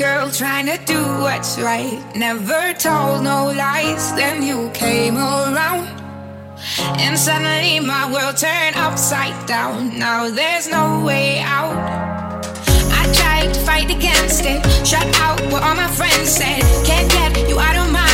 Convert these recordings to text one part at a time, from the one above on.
girl trying to do what's right. Never told no lies. Then you came around. And suddenly my world turned upside down. Now there's no way out. I tried to fight against it. Shut out what all my friends said. Can't get you out of my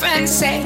fancy.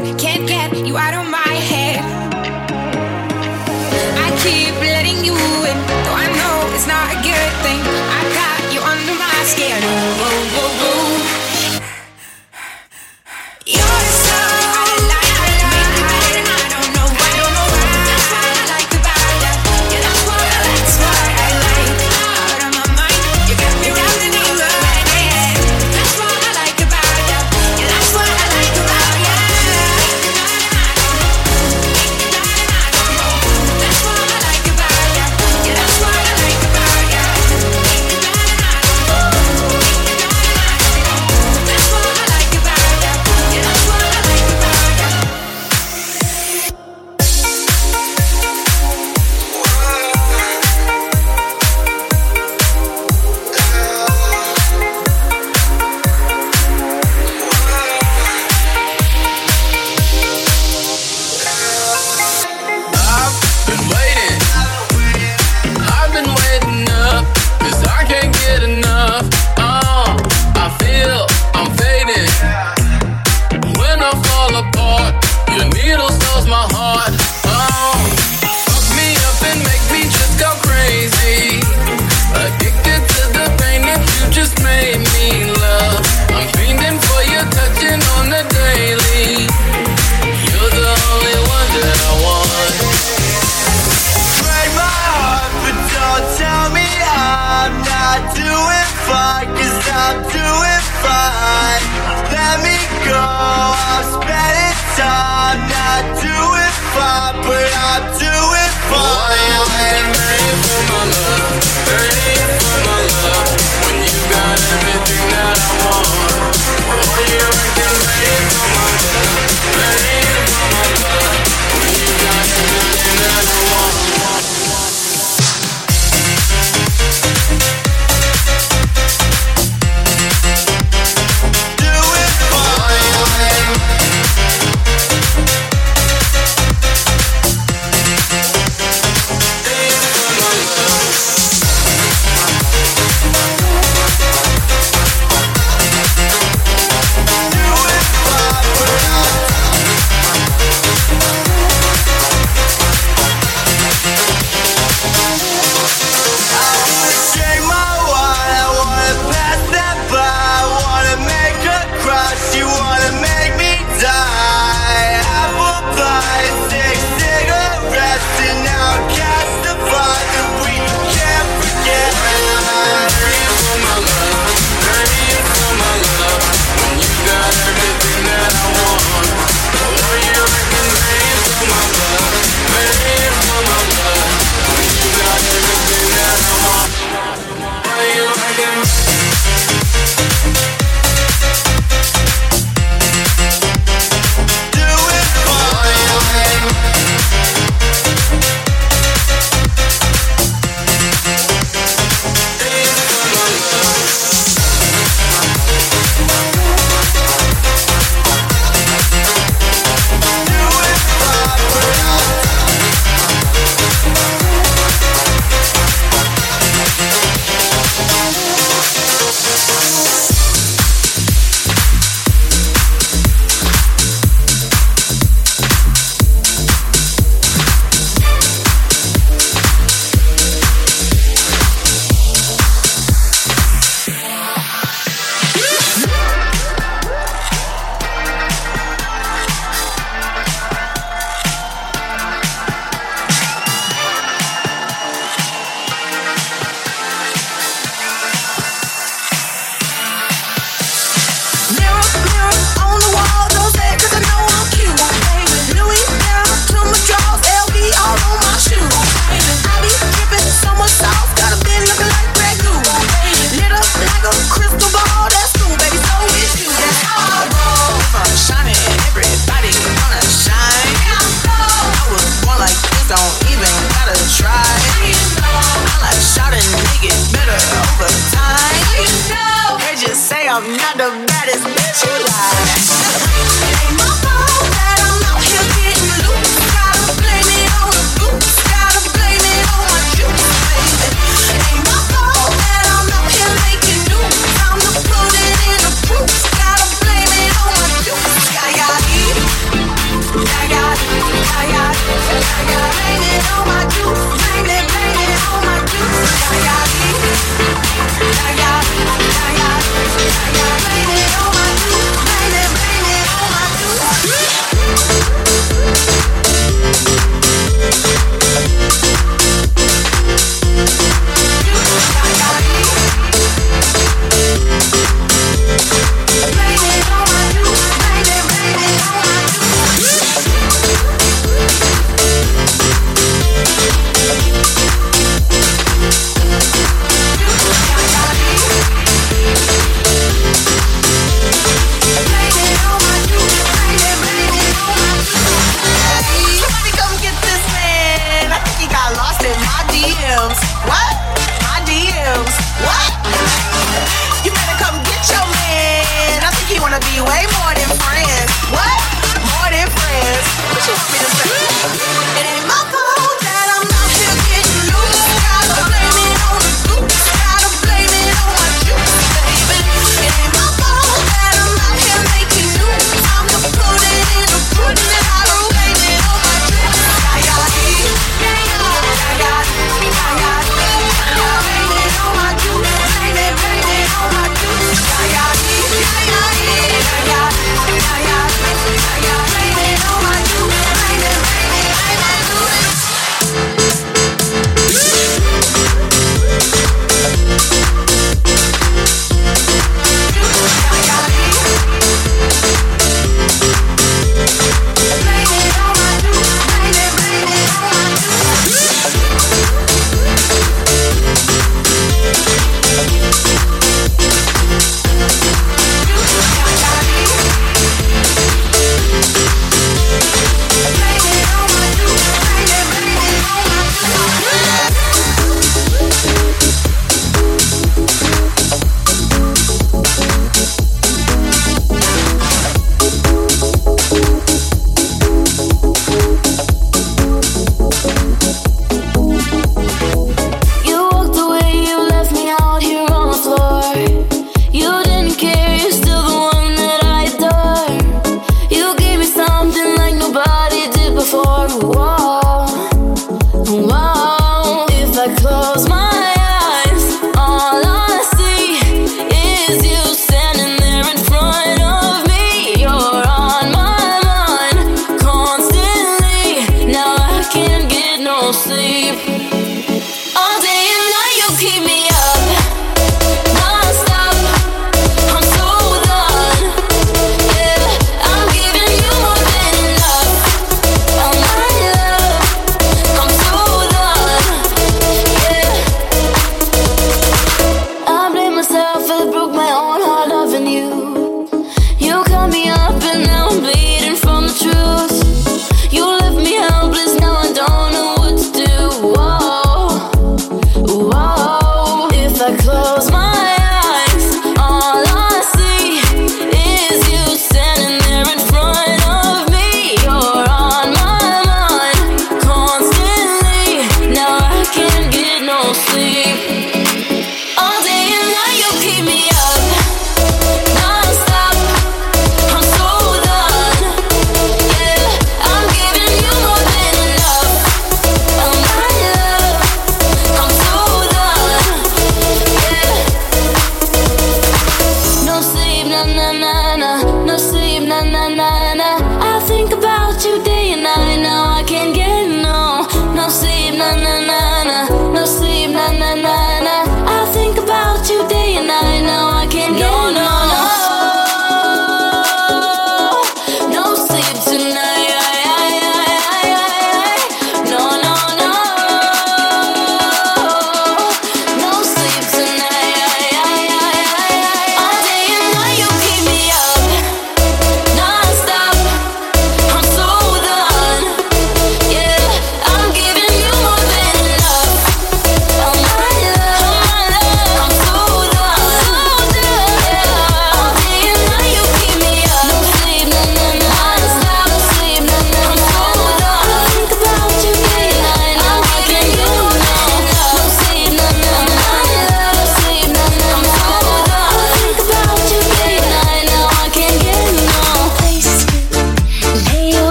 yeah.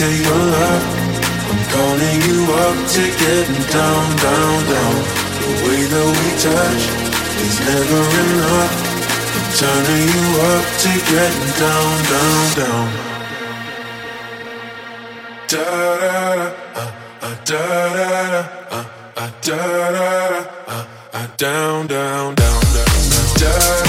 A your love. I'm calling you up to getting down, down, down. The way that we touch is never enough. I'm turning you up to getting down, down, down. Da da da, uh, uh, da da da, uh, uh, da da da, uh, uh, down, down, down, down, da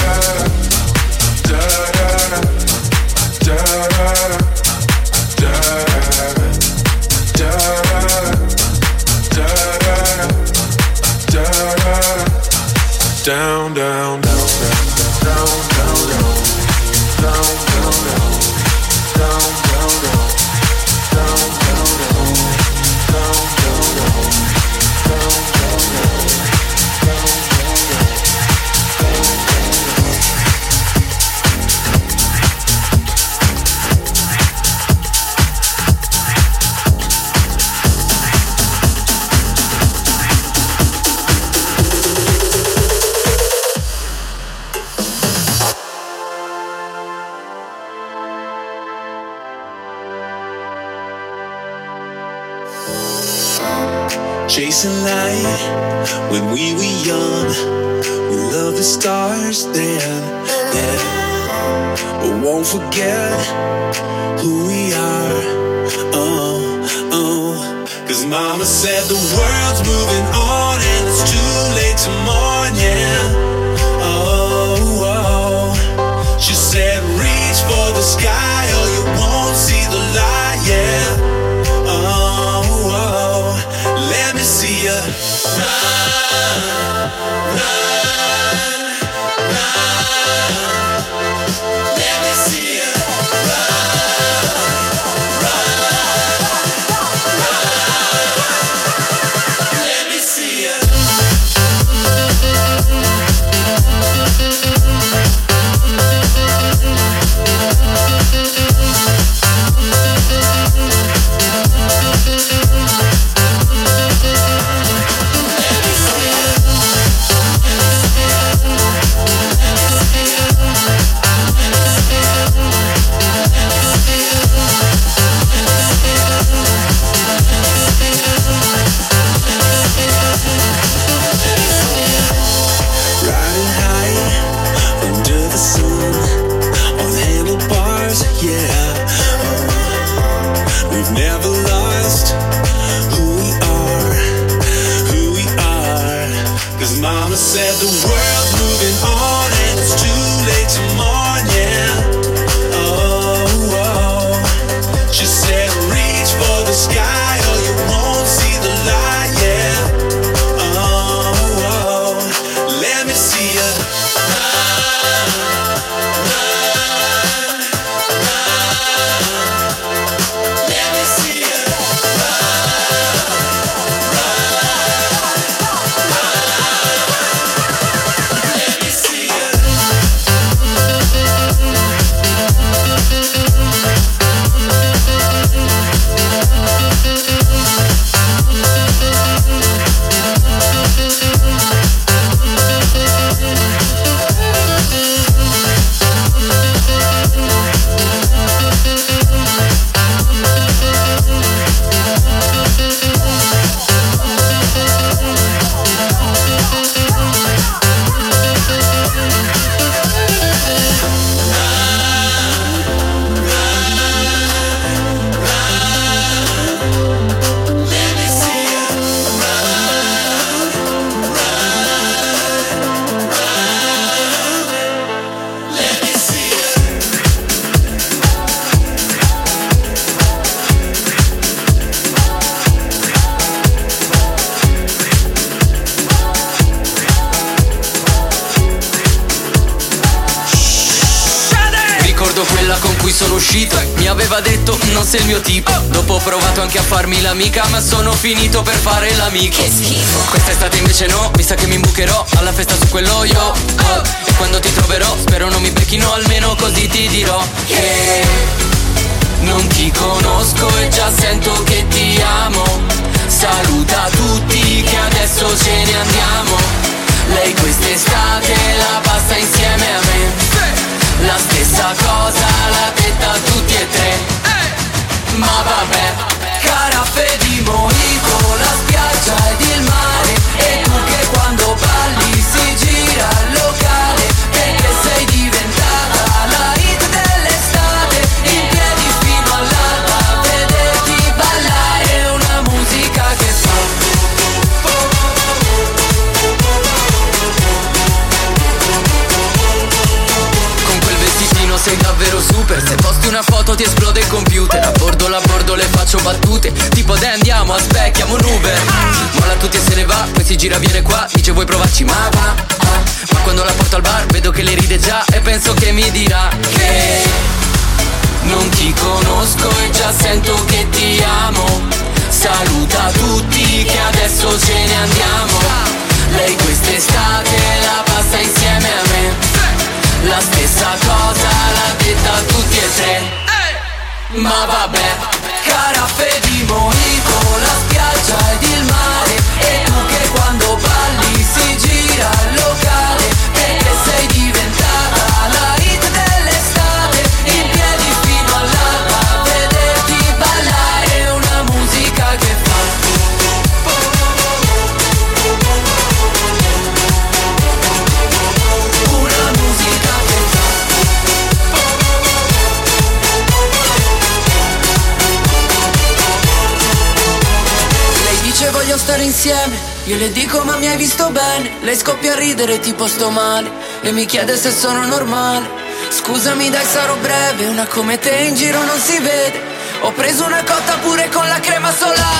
chasing light when we were young. We loved the stars then, yeah. But won't forget who we are. Oh, oh. Cause mama said the world's moving on and it's too late to mourn, yeah. Oh, oh. She said, reach for the sky finito per fare l'amico. Che schifo. Quest'estate invece no, mi sa che mi imbucherò Alla festa su quello io oh. E quando ti troverò spero non mi becchino Almeno così ti dirò Che Tipo dai andiamo, aspecchiamo un Uber. Molla tutti e se ne va, poi si gira viene qua Dice vuoi provarci? Ma va ah. Ma quando la porto al bar vedo che le ride già E penso che mi dirà che non ti conosco e già sento che ti amo. Saluta tutti che adesso ce ne andiamo. Lei quest'estate la passa insieme a me. La stessa cosa l'ha detta a tutti e tre. Ma vabbè Caraffe di mojito La spiaggia ed il mare. E tu quando balli si gira il locale stare insieme. Io le dico ma mi hai visto bene? Lei scoppia a ridere tipo sto male E mi chiede se sono normale. Scusami dai sarò breve Una come te in giro non si vede. Ho preso una cotta pure con la crema solare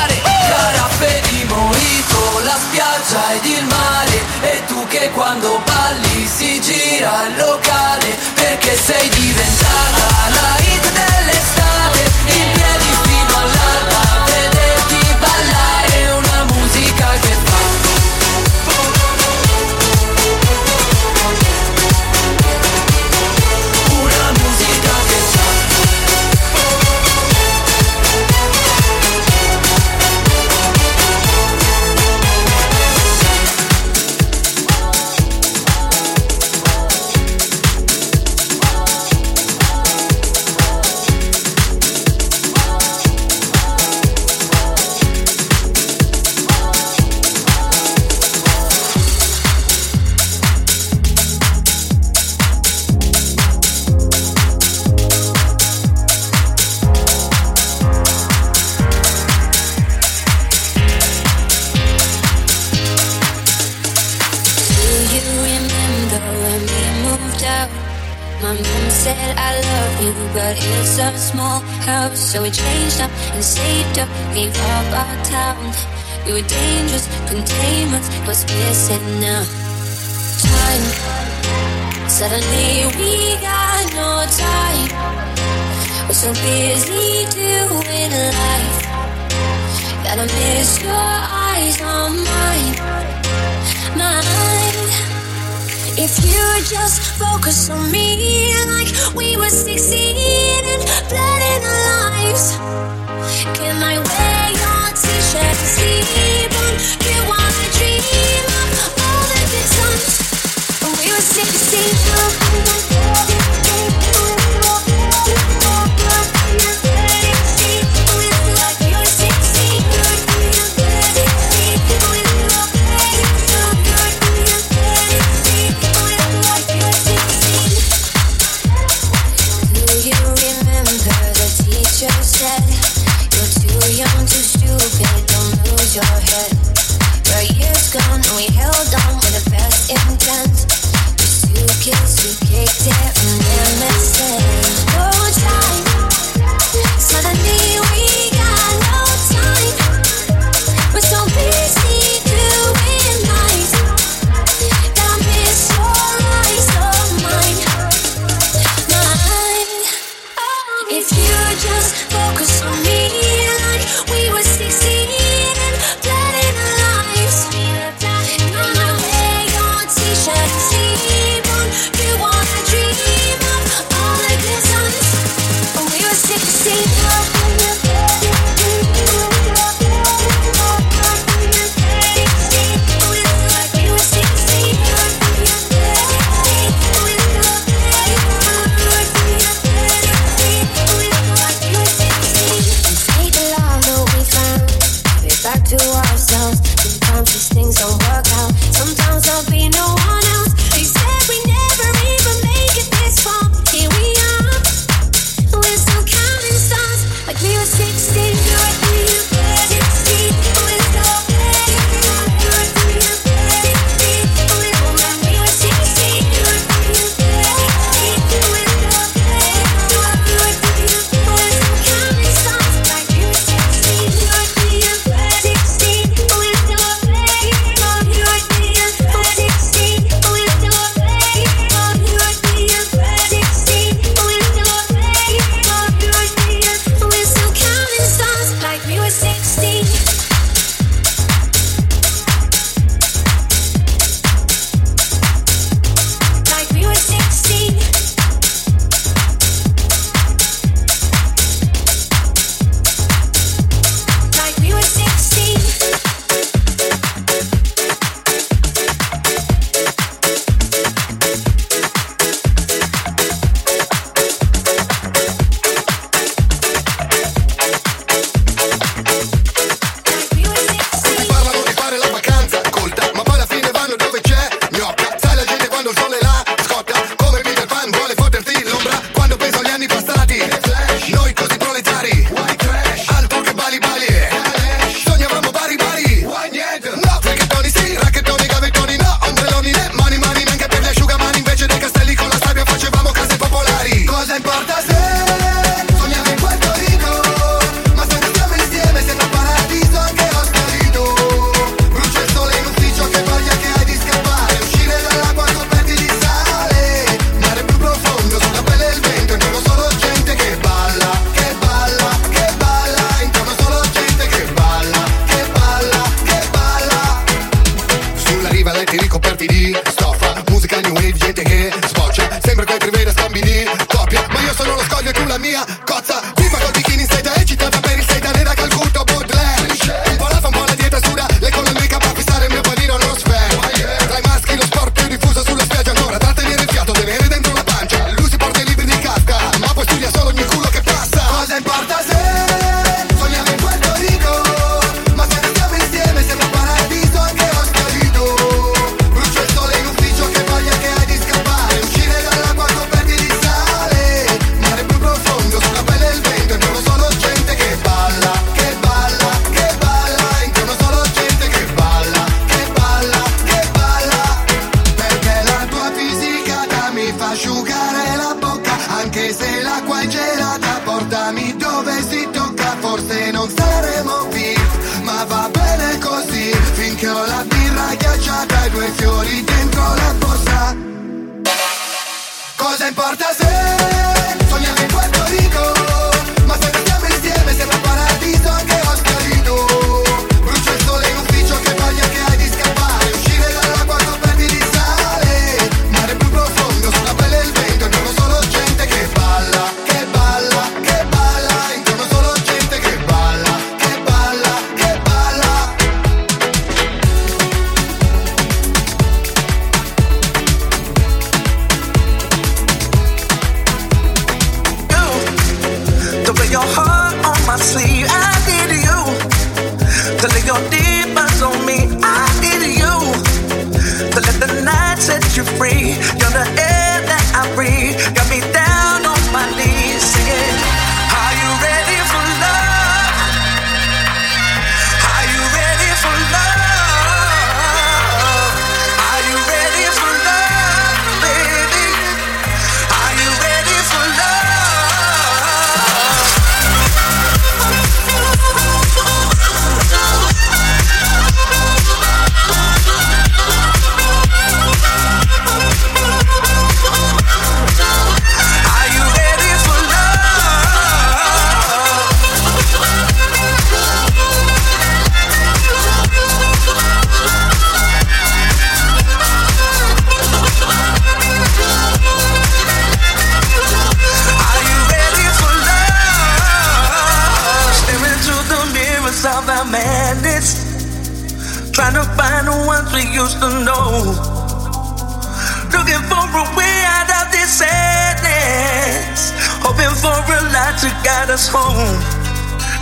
For a realized to guide us home.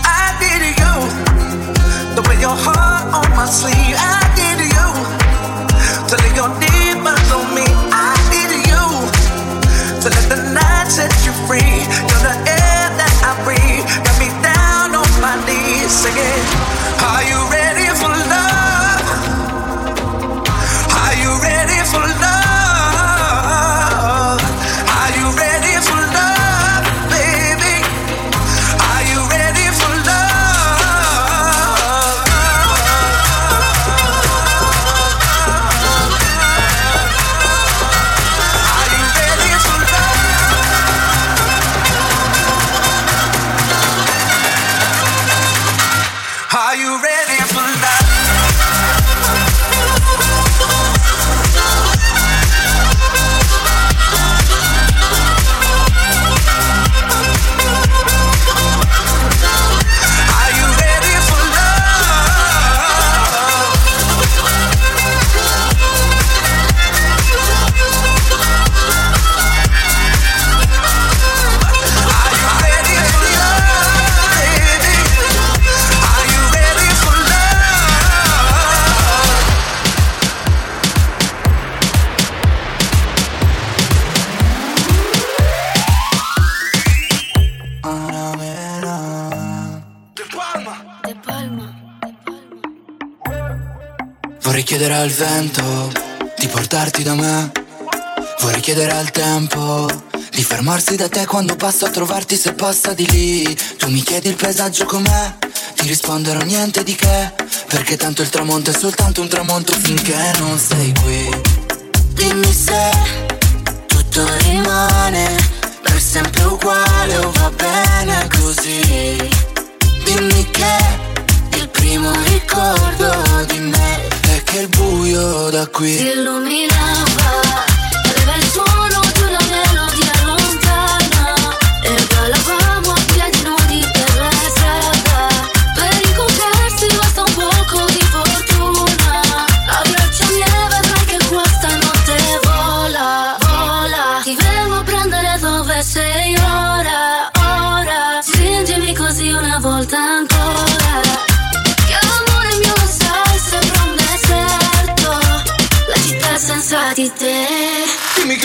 I need you the way your heart on my sleeve. I need you to lay your demons on me. I need you to let the night set you free. You're the Vorrei chiedere al vento di portarti da me. Vorrei chiedere al tempo di fermarsi da te quando passo a trovarti se passa di lì. Tu mi chiedi il paesaggio com'è, ti risponderò niente di che. Perché tanto il tramonto è soltanto un tramonto finché non sei qui. Dimmi se tutto rimane per sempre uguale o va bene così. Dimmi che il primo ricordo di me che il buio da qui si illuminava Aveva il suono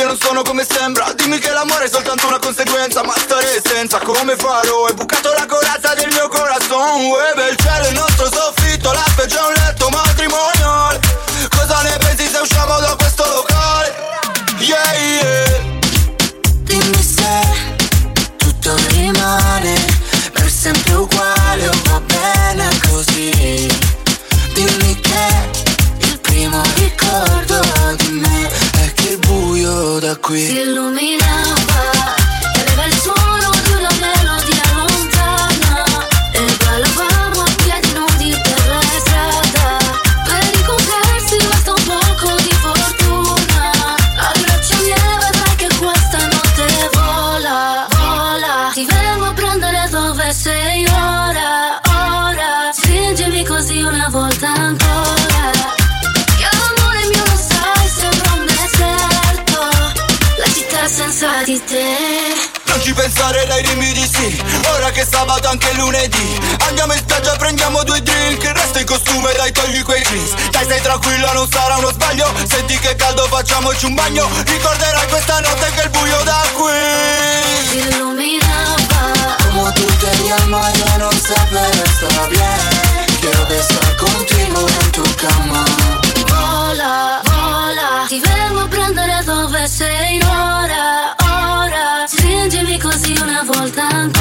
che non sono come sembra. Dimmi che l'amore è soltanto una conseguenza. Ma stare senza. Come farò? Hai bucato la corazza del mio corazon Uè da si qui di te. Non ci pensare dai dimmi di sì. Ora che è sabato anche lunedì. Andiamo in spiaggia prendiamo due drink. Resta in costume dai togli quei jeans. Dai stai tranquilla non sarà uno sbaglio. Senti che caldo facciamoci un bagno. Ricorderai questa notte che il buio da qui. Si illuminaba Como tú te llamas yo no sé pero está bien Quiero estar contigo en tu cama. Vola vola. Ti vengo a prendere dove sei ora così una volta ancora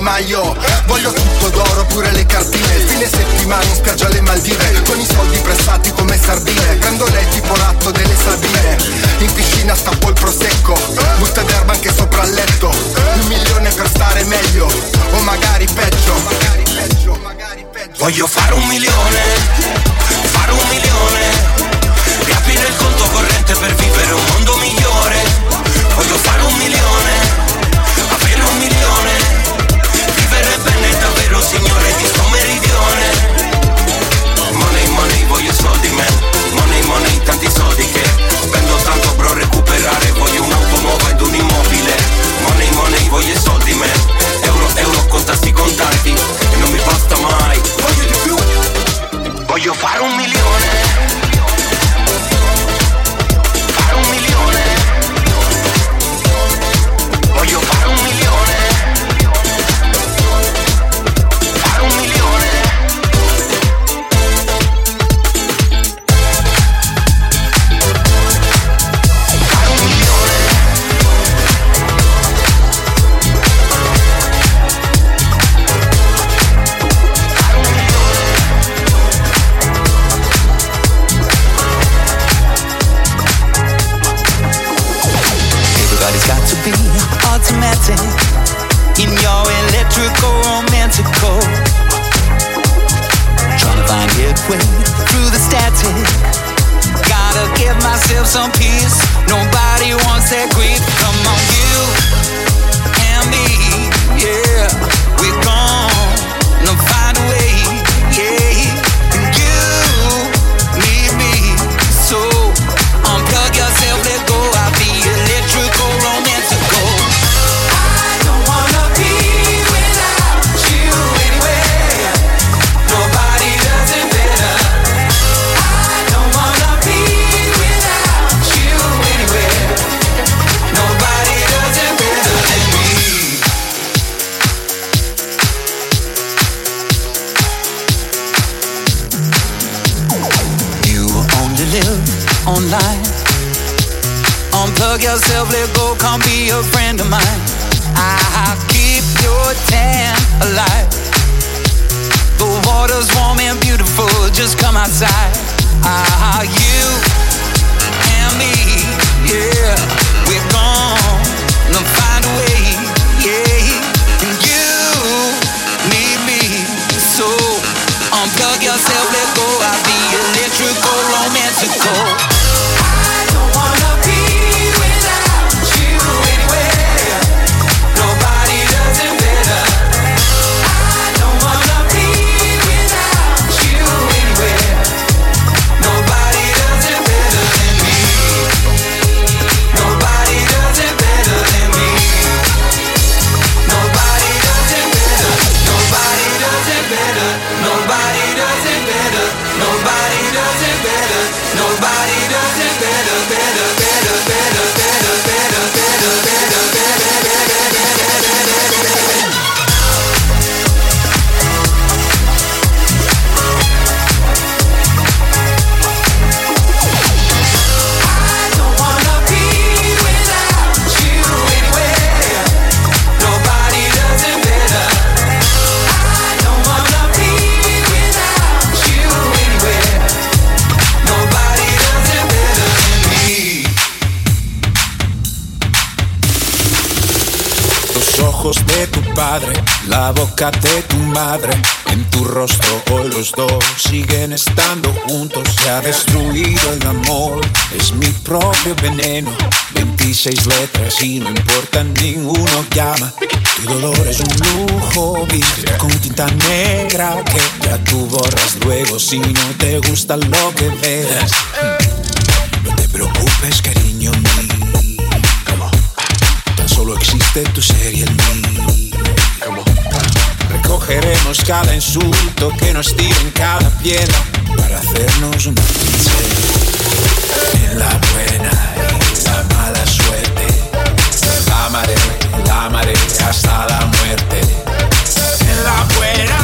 ma io Voglio tutto d'oro pure le cartine. Fine settimana in spiaggia alle Maldive. Con i soldi prestati come sardine. Prendo lei tipo l'atto delle Sabine In piscina stappo il prosecco Busta d'erba anche sopra il letto. Un milione per stare meglio. O magari peggio. Voglio fare un milione. Fare un milione. Riaprire il conto corrente per vivere un mondo migliore. Voglio fare un milione. melting in your electrical romantical. Trying to find its way through the static. Gotta give myself some peace. Boca tu madre. En tu rostro hoy los dos siguen estando juntos. Se ha destruido el amor, es mi propio veneno. 26 letras y no importa, ninguno llama. Tu dolor es un lujo, viste con tinta negra que ya tú borras luego si no te gusta lo que ves. No te preocupes, cariño mío. Tan solo existe tu serie en mí. Recogeremos cada insulto que nos tiren cada piedra para hacernos princesa. En la buena y la mala suerte, la amaré, la amaré hasta la muerte. En la buena,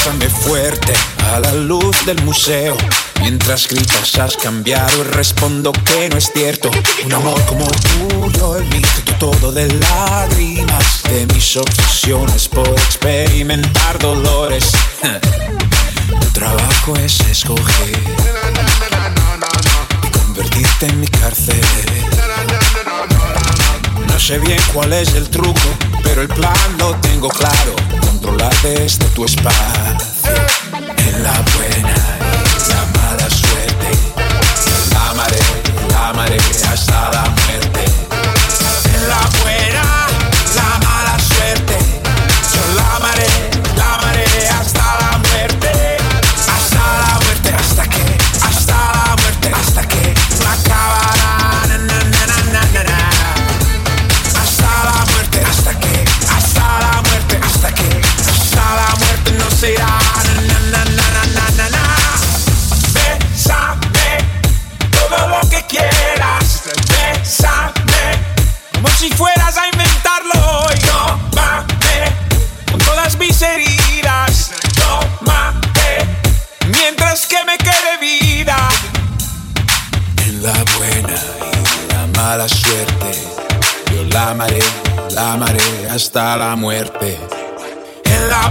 bésame fuerte a la luz del museo. Mientras gritas has cambiado y respondo que no es cierto. Un amor como tuyo, el mío, todo de lágrimas. De mis obsesiones por experimentar dolores. Tu trabajo es escoger y convertirte en mi cárcel. No sé bien cuál es el truco, pero el plan lo tengo claro. Desde tu espacio. En la buena y la mala suerte. La amaré, la amaré hasta la la amaré hasta la muerte. En la